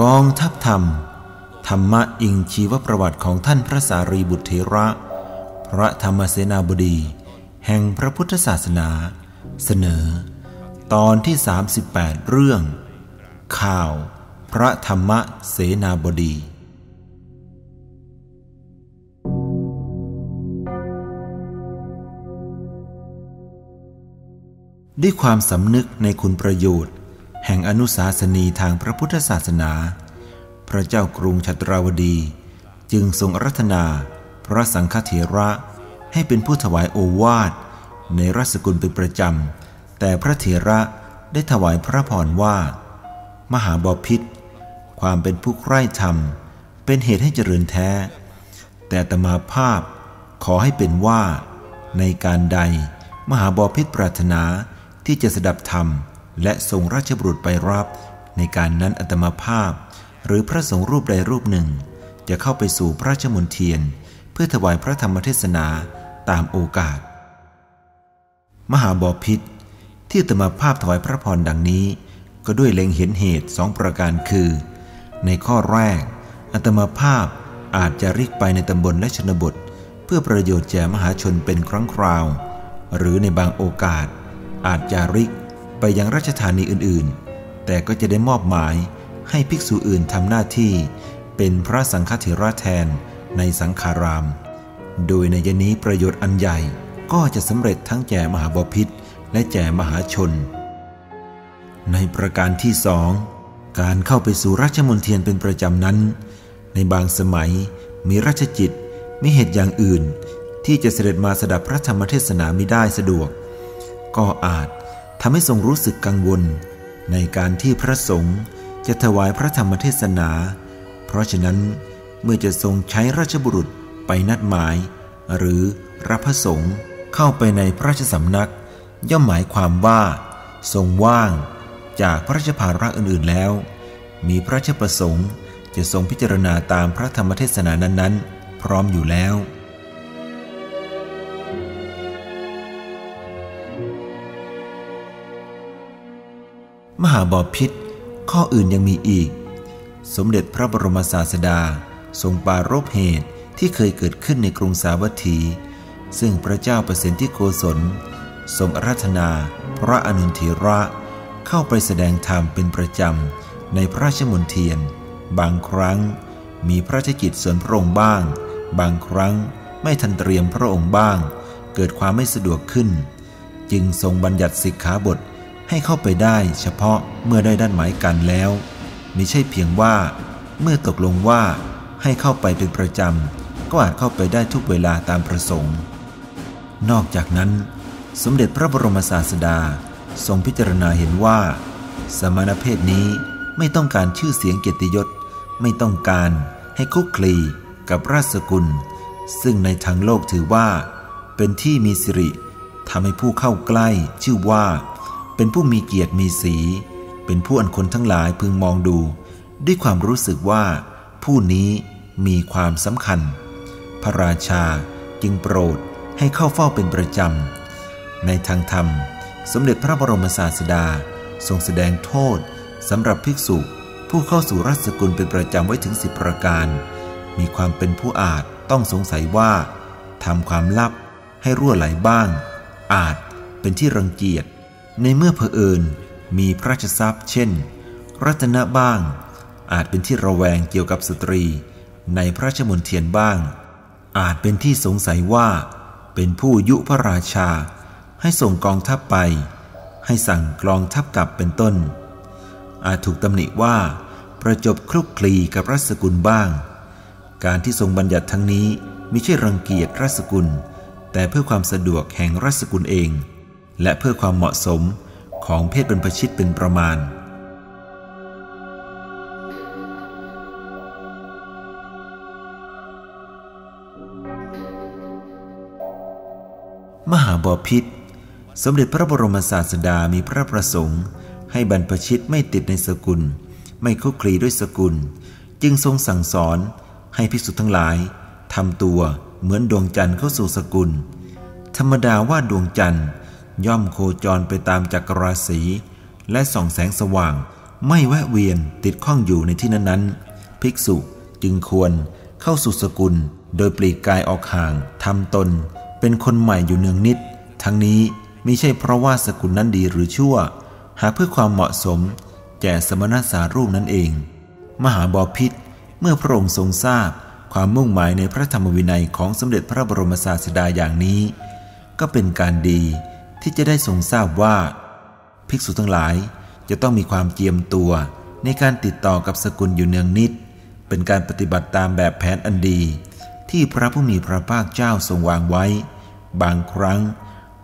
กองทัพ ธรรมะอิงชีวประวัติของท่านพระสารีบุตรเถระ พระธรรมเสนาบดี แห่งพระพุทธศาสนา เสนอ ตอนที่ 38 เรื่อง ข่าว พระธรรมเสนาบดี ด้วยความสำนึกในคุณประโยชน์ แห่งอนุสาสนีทางพระพุทธศาสนา พระเจ้ากรุงชัตราวดี จึงทรงรัตนาพระสังฆเถระให้เป็นผู้ถวายโอวาท ในรัศกุลเป็นประจำ แต่พระเถระได้ถวายพระพรว่า มหาบพิษ ความเป็นผู้ใคร่ธรรม เป็นเหตุให้เจริญแท้ แต่ตมาภาพขอให้เป็นว่า ในการใดมหาบพิษปรารถนาที่จะสดับธรรม และส่งราชบุตรไปรับในการนั้นอัตมาภาพ หรือพระสงฆ์รูปใดรูปหนึ่ง จะเข้าไปสู่พระราชมนเทียน เพื่อถวายพระธรรมเทศนาตามโอกาส มหาบอพิษที่อัตมาภาพถวายพระพรดังนี้ ก็ด้วยเล็งเห็นเหตุสองประการคือ ในข้อแรก อัตมาภาพอาจจะริกไปในตำบลและชนบท เพื่อประโยชน์แก่มหาชนเป็นครั้งคราว หรือในบางโอกาส อาจจะริกไปยังราชธานีอื่นๆ แต่ก็จะได้มอบหมาย ให้ภิกษุอื่นทำหน้าที่ เป็นพระสังฆเถระแทนในสังขาราม โดยในยนี้ประโยชน์อันใหญ่ก็จะสำเร็จทั้งแก่มหาบพิษและแก่มหาชน ในประการที่สองการเข้าไปสู่ราชมนเทียนเป็นประจำนั้น ในบางสมัยมีราชจิตมีเหตุอย่างอื่น ที่จะเสด็จมาสดับพระธรรมเทศนามิได้สะดวก ก็อาจทำให้ทรงรู้สึกกังวล ในการที่พระสงฆ์ จะถวายพระธรรมเทศนา เพราะฉะนั้นเมื่อจะทรงใช้ราชบุรุษไปนัดหมาย หรือรับพระสงฆ์เข้าไปในพระราชสำนัก ย่อมหมายความว่า ทรงว่างจากพระราชภาระอื่นๆแล้ว มีพระราชประสงค์จะทรงพิจารณาตามพระธรรมเทศนานั้นๆ พร้อมอยู่แล้วมหาบอพิษ ข้ออื่นยังมีอีก สมเด็จพระบรมศาสดา ทรงปารบเหตุที่เคยเกิดขึ้นในกรุงสาวัตถี ซึ่งพระเจ้าประสิทธิโกศล ทรงอาราธนา พระอนุนทิระเข้าไปแสดงธรรมเป็นประจำ ในพระราชมนเทียน บางครั้งมีพระราชกิจส่วนพระองค์บ้าง บางครั้งไม่ทันเตรียมพระองค์บ้าง เกิดความไม่สะดวกขึ้น จึงทรงบัญญัติสิกขาบท ให้เข้าไปได้เฉพาะเมื่อได้ด้านหมายกันแล้วมิใช่เพียงว่า เมื่อตกลงว่าให้เข้าไปเป็นประจำ ก็อาจเข้าไปได้ทุกเวลาตามประสงค์ นอกจากนั้น สมเด็จพระบรมศาสดาทรงพิจารณาเห็นว่า สมณเพศนี้ไม่ต้องการชื่อเสียงเกียรติยศ ไม่ต้องการให้คุกคลีกับราชสกุล ซึ่งในทางโลกถือว่า เป็นที่มีสิริทำให้ผู้เข้าใกล้ชื่อว่า เป็นผู้มีเกียรติมีสี เป็นผู้อันคนทั้งหลายพึงมองดู ด้วยความรู้สึกว่า ผู้นี้มีความสำคัญ พระราชาจึงโปรดให้เข้าเฝ้าเป็นประจำ ในทางธรรม สมเด็จพระบรมศาสดาทรงแสดงโทษสำหรับภิกษุผู้เข้าสู่ราชสกุลเป็นประจำไว้ถึงสิบประการ มีความเป็นผู้อาจต้องสงสัยว่าทำความลับให้รั่วไหลบ้าง อาจเป็นที่รังเกียจ ในเมื่อเผอิญมีพระราชทรัพย์ เช่น รัตนะบ้าง อาจเป็นที่ระแวงเกี่ยวกับสตรี ในพระราชมนเทียนบ้าง อาจเป็นที่สงสัยว่า เป็นผู้ยุพระราชา ให้ส่งกองทัพไป ให้สั่งกลองทัพกลับเป็นต้น อาจถูกตำหนิว่า ประจบคลุกคลีกับรัศกุลบ้าง การที่ทรงบัญญัติทั้งนี้มิใช่รังเกียจรัศกุล แต่เพื่อความสะดวกแห่งรัศกุลเอง และเพื่อความเหมาะสมของเพศบรรพชิตเป็นประมาณ มหาบอพิษ สมเด็จพระบรมศาสดามีพระประสงค์ ให้บรรพชิตไม่ติดในสกุล ไม่คุกคลีด้วยสกุล จึงทรงสั่งสอนให้ภิกษุทั้งหลายทำตัวเหมือนดวงจันทร์เข้าสู่สกุล ธรรมดาว่าดวงจันทร์ ย่อมโคจรไปตามจักรราศีและส่องแสงสว่าง ไม่แวะเวียนติดข้องอยู่ในที่นั้นๆ ภิกษุจึงควรเข้าสู่สกุล โดยปลีกกายออกห่างทำตน เป็นคนใหม่อยู่เนืองนิด ทั้งนี้ไม่ใช่เพราะว่าสกุลนั้นดีหรือชั่ว หากเพื่อความเหมาะสมแก่สมณสารูปนั่นเอง มหาบอพิษเมื่อพระองค์ทรงทราบความมุ่งหมายในพระธรรมวินัยของสมเด็จพระบรมศาสดาอย่างนี้ ก็เป็นการดี ที่จะได้ทรงทราบว่า ภิกษุทั้งหลายจะต้องมีความเจียมตัวในการติดต่อกับสกุลอยู่เนืองนิด เป็นการปฏิบัติตามแบบแผนอันดี ที่พระผู้มีพระภาคเจ้าทรงวางไว้ บางครั้ง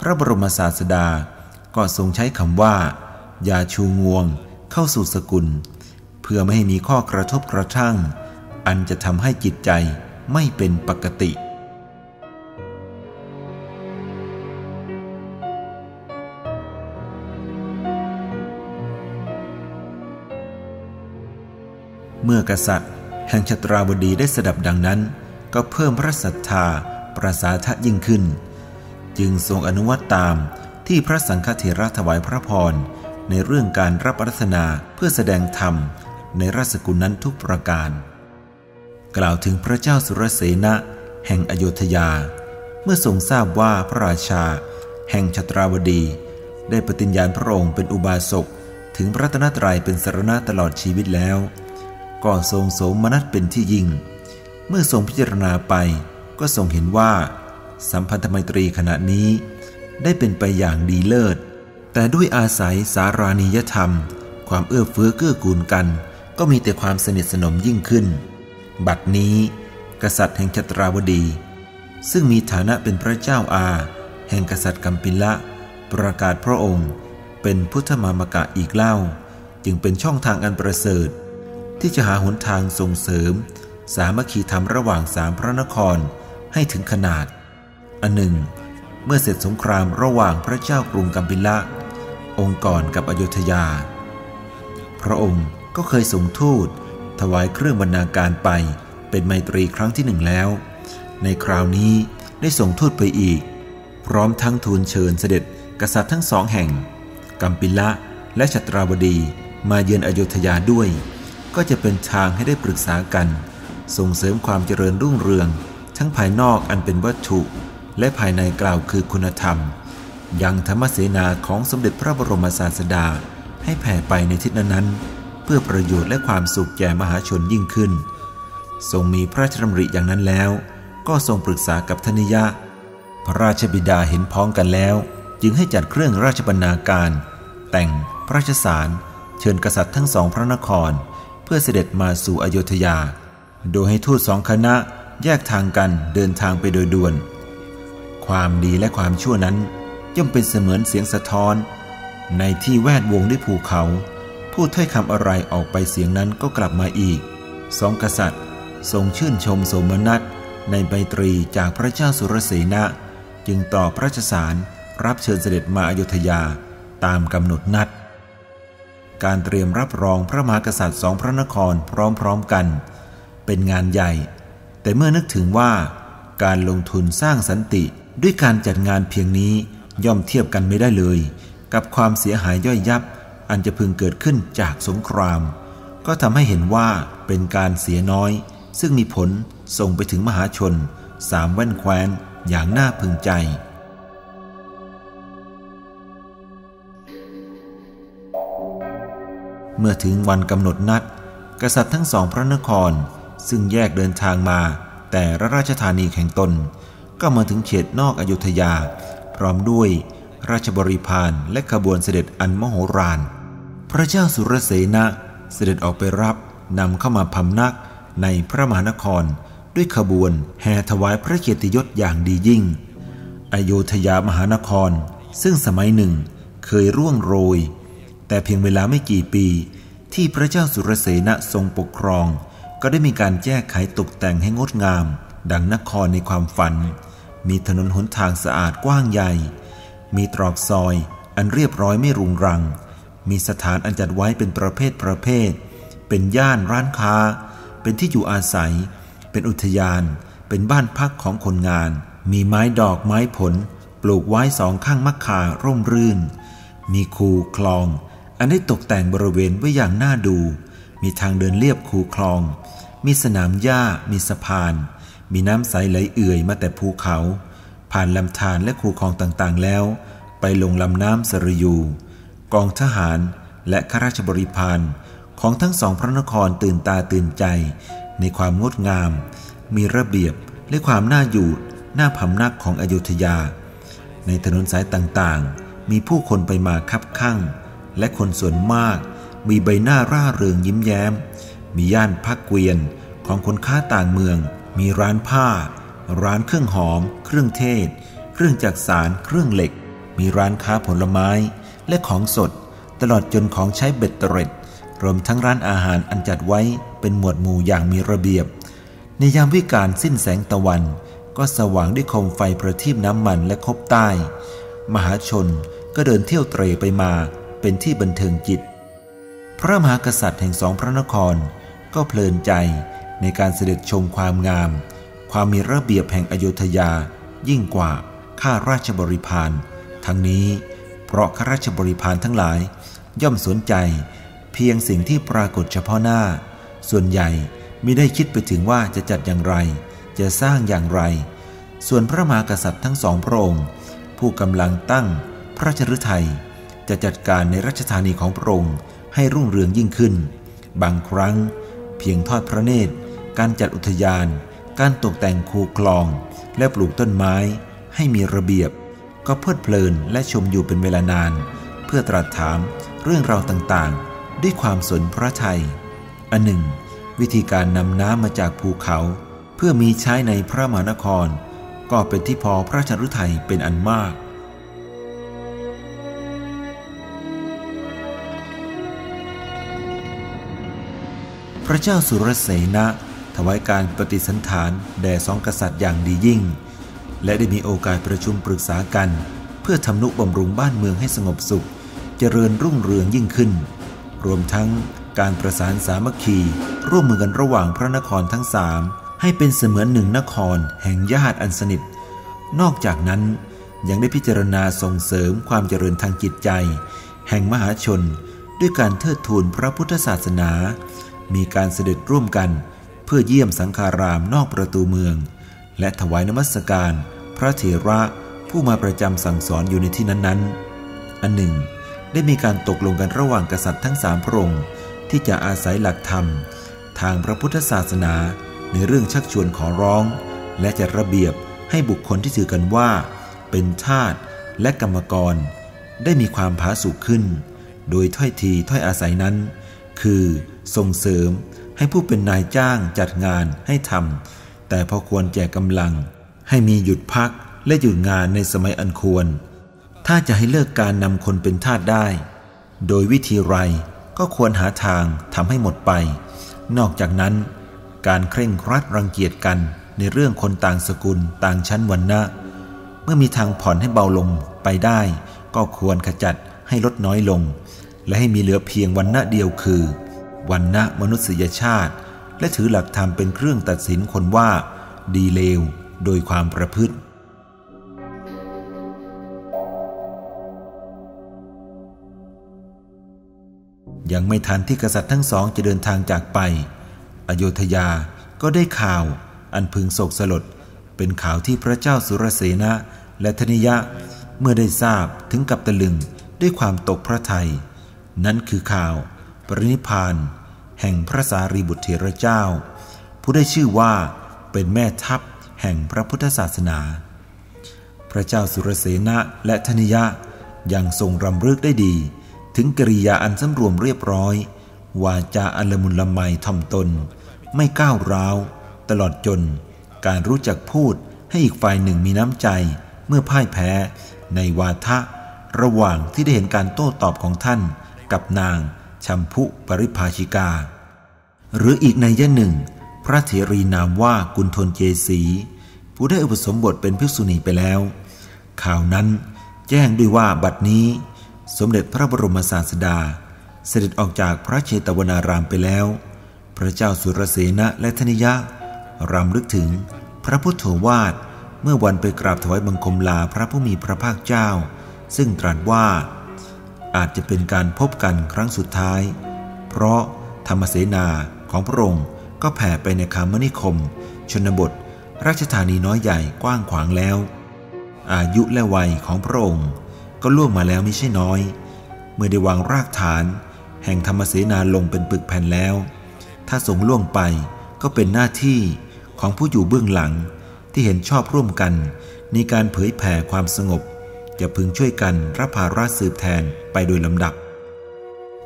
พระบรมศาสดาก็ทรงใช้คำว่า อย่าชูงวงเข้าสู่สกุล เพื่อไม่ให้มีข้อกระทบกระทั่ง อันจะทำให้จิตใจไม่เป็นปกติ เมื่อกษัตริย์ แห่งชตราบดีได้สดับดังนั้น ก็เพิ่มพระศรัทธาประสาทะยิ่งขึ้น จึงทรงอนุวัตตามที่พระสังฆเถระถวายพระพรในเรื่องการรับรัตนาเพื่อแสดงธรรมในราชกุลนั้นทุกประการ กล่าวถึงพระเจ้าสุรเสนะแห่งอโยธยา เมื่อทรงทราบว่าพระราชา แห่งชตราบดี ได้ปฏิญญาณพระองค์เป็นอุบาสกถึงพระตนตรัยเป็นสารณะตลอดชีวิตแล้ว ก็ทรงโสมนัสเป็นที่ยิ่ง เมื่อทรงพิจารณาไป ก็ทรงเห็นว่า สัมพันธไมตรีขณะนี้ ได้เป็นไปอย่างดีเลิศ แต่ด้วยอาศัยสารานิยธรรม ความเอื้อเฟื้อเกื้อกูลกัน ก็มีแต่ความสนิทสนมยิ่งขึ้น บัดนี้ กษัตริย์แห่งชตราวดี ซึ่งมีฐานะเป็นพระเจ้าอา แห่งกษัตริย์กัมพิละ ประกาศพระองค์ เป็นพุทธมามกะอีกเล่า จึงเป็นช่องทางอันประเสริฐ ที่จะหาหนทางส่งเสริม สามัคคีธรรมระหว่างสามพระนครให้ถึงขนาด อันหนึ่ง เมื่อเสร็จสงครามระหว่างพระเจ้ากรุงกัมพิละ องค์ก่อนกับอโยธยา พระองค์ก็เคยส่งทูต ถวายเครื่องบรรณาการไปเป็นไมตรีครั้งที่หนึ่งแล้ว ในคราวนี้ได้ส่งทูตไปอีก พร้อมทั้งทูลเชิญเสด็จกษัตริย์ทั้งสองแห่ง กัมพิละและชัตราบดีมาเยือนอโยธยาด้วย ก็จะเป็นทางให้ได้ปรึกษากัน ส่งเสริมความเจริญรุ่งเรือง ทั้งภายนอกอันเป็นวัตถุ และภายในกล่าวคือคุณธรรม ยังธรรมเสนาของสมเด็จพระบรมศาสดา ให้แผ่ไปในทิศนั้นเพื่อประโยชน์และความสุขแก่มหาชนยิ่งขึ้น ทรงมีพระราชดำริอย่างนั้นแล้ว ก็ทรงปรึกษากับธนิยะ พระราชบิดาเห็นพ้องกันแล้ว จึงให้จัดเครื่องราชบรรณาการ แต่งพระราชสารเชิญกษัตริย์ทั้งสองพระนคร เพื่อเสด็จมาสู่อโยธยา โดยให้ทูตสองคณะแยกทางกันเดินทางไปโดยด่วน ความดีและความชั่วนั้นย่อมเป็นเสมือนเสียงสะท้อน ในที่แวดวงด้วยภูเขา พูดถ้อยคำอะไรออกไปเสียงนั้นก็กลับมาอีก สองกษัตริย์ ทรงชื่นชมสมนัตในใบตรีจากพระเจ้าสุรเสนะ จึงต่อพระราชสารรับเชิญเสด็จมาอยุธยาตามกำหนดนัด การเตรียมรับรองพระมหากษัตริย์สองพระนครพร้อมๆกัน เป็นงานใหญ่ แต่เมื่อนึกถึงว่า การลงทุนสร้างสันติด้วยการจัดงานเพียงนี้ย่อมเทียบกันไม่ได้เลย กับความเสียหายย่อยยับ อันจะพึงเกิดขึ้นจากสงคราม ก็ทำให้เห็นว่าเป็นการเสียน้อย ซึ่งมีผลส่งไปถึงมหาชนสามแว่นแคว้นอย่างน่าพึงใจ เมื่อถึงวันกำหนดนัด กษัตริย์ทั้งสองพระนคร ซึ่งแยกเดินทางมา แต่ละราชธานีแห่งตน ก็มาถึงเขตนอกอยุธยา พร้อมด้วยราชบริพารและขบวนเสด็จอันมโหฬารพระเจ้าสุรเสนะเสด็จออกไปรับนำเข้ามาพำนักในพระมหานคร ด้วยขบวนแห่ถวายพระเกียรติยศอย่างดียิ่ง อโยธยามหานคร ซึ่งสมัยหนึ่งเคยร่วงโรย แต่เพียงเวลาไม่กี่ปี ที่พระเจ้าสุรเสนะทรงปกครอง ก็ได้มีการแก้ไขตกแต่งให้งดงาม ดังนครในความฝัน มีถนนหนทางสะอาดกว้างใหญ่ มีตรอกซอยอันเรียบร้อยไม่รุงรัง มีสถานอันจัดไว้เป็นประเภทประเภท เป็นย่านร้านค้า เป็นที่อยู่อาศัย เป็นอุทยาน เป็นบ้านพักของคนงาน มีไม้ดอกไม้ผล ปลูกไว้สองข้างมักคาร่มรื่น มีคูคลอง อันได้ตกแต่งบริเวณไว้อย่างน่าดู มีทางเดินเลียบคูคลอง มีสนามหญ้า มีสะพาน มีน้ำใสไหลเอื่อยมาแต่ภูเขา ผ่านลำธารและคูคลองต่างๆแล้ว ไปลงลำน้ำสรยู กองทหารและข้าราชบริพารของทั้งสองพระนครตื่นตาตื่นใจ ในความงดงาม มีระเบียบและความน่าอยู่น่าพำนักของอยุธยา ในถนนสายต่างๆ มีผู้คนไปมาคับข้าง และคนส่วนมาก มีใบหน้าร่าเริงยิ้มแย้ม มีย่านพักเกวียนของคนค้าต่างเมือง มีร้านผ้า ร้านเครื่องหอม เครื่องเทศ เครื่องจักสารเครื่องเหล็ก มีร้านค้าผลไม้และของสด ตลอดจนของใช้เบ็ดเตร็ดรวมทั้งร้านอาหารอันจัดไว้เป็นหมวดหมู่อย่างมีระเบียบ ในยามวิการสิ้นแสงตะวัน ก็สว่างด้วยโคมไฟประทีปน้ำมันและคบใต้ มหาชนก็เดินเที่ยวเตรไปมา เป็นที่บันเทิงจิต พระมหากษัตริย์แห่งสองพระนครก็เพลินใจในการเสด็จชมความงาม ความมีระเบียบแห่งอโยธยา ยิ่งกว่าข้าราชบริพารทั้งนี้เพราะข้าราชบริพารทั้งหลาย ย่อมสนใจ เพียงสิ่งที่ปรากฏเฉพาะหน้า ส่วนใหญ่ไม่ได้คิดไปถึงว่าจะจัดอย่างไร จะสร้างอย่างไร ส่วนพระมหากษัตริย์ทั้งสองพระองค์ ผู้กำลังตั้งพระราชฤทัย จะจัดการในรัชธานีของพระองค์ให้รุ่งเรืองยิ่งขึ้น บางครั้ง เพียงทอดพระเนตร การจัดอุทยาน การตกแต่งคูคลอง และปลูกต้นไม้ให้มีระเบียบ ก็เพลิดเพลินและชมอยู่เป็นเวลานาน เพื่อตรัสถามเรื่องราวต่างๆ ด้วยความสนพระทัยอันหนึ่ง วิธีการนำน้ำมาจากภูเขา เพื่อมีใช้ในพระมหานคร ก็เป็นที่พอพระชนฤทัยเป็นอันมาก พระเจ้าสุรเสนะถวายการปฏิสันฐานแด่สองกษัตริย์อย่างดียิ่ง และได้มีโอกาสประชุมปรึกษากัน เพื่อทำนุบำรุงบ้านเมืองให้สงบสุข เจริญรุ่งเรืองยิ่งขึ้น รวมทั้งการประสานสามัคคี ร่วมมือกันระหว่างพระนครทั้งสามให้เป็นเสมือนหนึ่งนครแห่งญาติอันสนิท นอกจากนั้นยังได้พิจารณาส่งเสริมความเจริญทางจิตใจ แห่งมหาชน ด้วยการเทิดทูนพระพุทธศาสนา มีการเสด็จร่วมกัน เพื่อเยี่ยมสังฆารามนอกประตูเมือง และถวายนมัสการ พระเถระผู้มาประจำสั่งสอนอยู่ในที่นั้นๆ อันหนึ่ง ได้มีการตกลงกันระหว่างกษัตริย์ทั้งสามพระองค์ที่จะอาศัยหลักธรรม ทางพระพุทธศาสนาในเรื่องชักชวนขอร้อง และจัดระเบียบให้บุคคลที่ถือกันว่า เป็นทาสและกรรมกร ได้มีความผาสุกขึ้น โดยถ้อยทีถ้อยอาศัยนั้น คือ ส่งเสริมให้ผู้เป็นนายจ้างจัดงานให้ทำแต่พอควรแก่กำลัง ให้มีหยุดพักและหยุดงานในสมัยอันควร ถ้าจะให้เลิกการนำคนเป็นทาสได้ โดยวิธีไรก็ควรหาทางทำให้หมดไป นอกจากนั้น การเคร่งครัดรังเกียจกันในเรื่องคนต่างสกุลต่างชั้นวันนะเมื่อมีทางผ่อนให้เบาลงไปได้ ก็ควรขจัดให้ลดน้อยลง และให้มีเหลือเพียงวันณะเดียวคือ วันณะมนุษยชาติ และถือหลักธรรมเป็นเครื่องตัดสินคนว่า ดีเลวโดยความประพฤติ ยังไม่ทันที่กษัตริย์ทั้งสองจะเดินทางจากไป อโยธยาก็ได้ข่าวอันพึงโศกสลด เป็นข่าวที่พระเจ้าสุรเสนะและธนิยะเมื่อได้ทราบถึงกับตะลึงด้วยความตกพระทยัย นั้นคือข่าว รินิพานแห่งพระสารีบุตรเถระเจ้า ผู้ได้ชื่อว่าเป็นแม่ทัพแห่งพระพุทธศาสนา พระเจ้าสุรเสนะและธนิยะยังทรงรำลึกได้ดี ถึงกริยาอันสำรวมเรียบร้อย วาจาอันละมุนละไมทอมตน ไม่ก้าวร้าว ตลอดจน การรู้จักพูดให้อีกฝ่ายหนึ่งมีน้ำใจ เมื่อพ่ายแพ้ ในวาทะ ระหว่างที่ได้เห็นการโต้ตอบของท่านกับนาง ชัมพุปริภาชิกา หรืออีกในยะหนึ่ง พระเถรีนามว่ากุณฑลเจสีผู้ได้อุปสมบทเป็นภิกษุณีไปแล้ว ข่าวนั้นแจ้งด้วยว่าบัดนี้ สมเด็จพระบรมศาสดา เสด็จออกจากพระเชตวนารามไปแล้ว พระเจ้าสุรเสนะและธนิยะรำลึกถึงพระพุทธวาทเมื่อวันไปกราบถวายบังคมลาพระผู้มีพระภาคเจ้า ซึ่งตรัสว่า อาจจะเป็นการพบกันครั้งสุดท้าย เพราะธรรมเสนาของพระองค์ก็แผ่ไปในคามนิคม ชนบท ราชธานีน้อยใหญ่กว้างขวางแล้ว อายุและวัยของพระองค์ก็ล่วงมาแล้วไม่ใช่น้อย เมื่อได้วางรากฐาน แห่งธรรมเสนาลงเป็นปึกแผ่นแล้ว ถ้าทรงล่วงไปก็เป็นหน้าที่ของผู้อยู่เบื้องหลังที่เห็นชอบร่วมกันในการเผยแผ่ความสงบ จะพึงช่วยกันรับภาระสืบแทนไปโดยลำดับ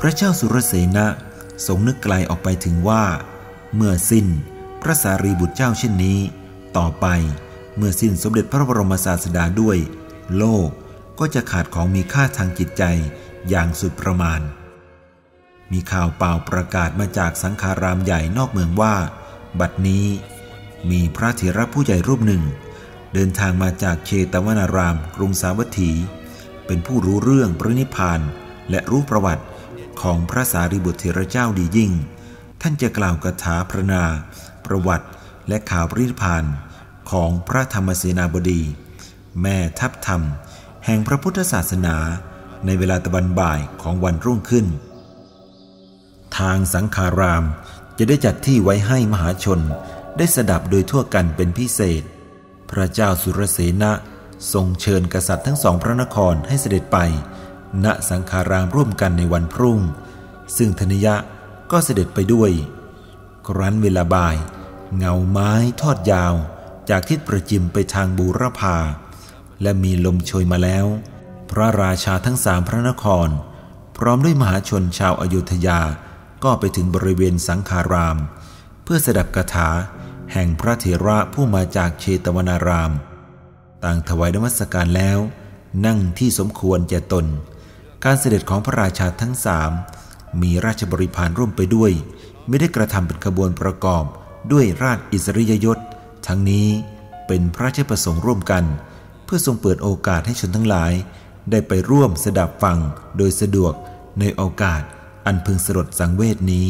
พระเจ้าสุรเสนะทรงนึกไกลออกไปถึงว่า เมื่อสิ้นพระสารีบุตรเจ้าเช่นนี้ ต่อไปเมื่อสิ้นสมเด็จพระบรมศาสดาด้วย โลกก็จะขาดของมีค่าทางจิตใจอย่างสุดประมาณ มีข่าวเปล่าประกาศมาจากสังฆารามใหญ่นอกเมืองว่า บัดนี้มีพระเถระผู้ใหญ่รูปหนึ่ง เดินทางมาจากเชตวนาราม กรุงสาวัตถี เป็นผู้รู้เรื่องพระนิพพานและรู้ประวัติของพระสารีบุตรเถระเจ้าดียิ่ง ท่านจะกล่าวคาถาพระนา ประวัติและข่าวพระนิพพานของพระธรรมเสนาบดี แม่ทัพธรรม แห่งพระพุทธศาสนา ในเวลาตะวันบ่ายของวันรุ่งขึ้น ทางสังขารามจะได้จัดที่ไว้ให้มหาชนได้สดับโดยทั่วกันเป็นพิเศษ พระเจ้าสุรเสนะทรงเชิญกษัตริย์ทั้งสองพระนครให้เสด็จไป ณสังขารามร่วมกันในวันพรุ่ง ซึ่งธนิยะก็เสด็จไปด้วย ครั้นเวลาบ่าย เงาไม้ทอดยาว จากทิศประจิมไปทางบูรพา และมีลมโชยมาแล้ว พระราชาทั้งสามพระนคร พร้อมด้วยมหาชนชาวอยุทยาก็ไปถึงบริเวณสังขาราม เพื่อสดับคาถา แห่งพระเถระผู้มาจากเชตวนาราม ต่างถวายนมัสการแล้ว นั่งที่สมควรแก่ตน การเสด็จของพระราชาทั้งสามมีราชบริพารร่วมไปด้วย ไม่ได้กระทำเป็นขบวนประกอบด้วยราชอิสริยยศ ทั้งนี้เป็นพระราชประสงค์ร่วมกัน เพื่อทรงเปิดโอกาสให้ชนทั้งหลาย ได้ไปร่วมสดับฟังโดยสะดวกในโอกาสอันพึงสลดสังเวชนี้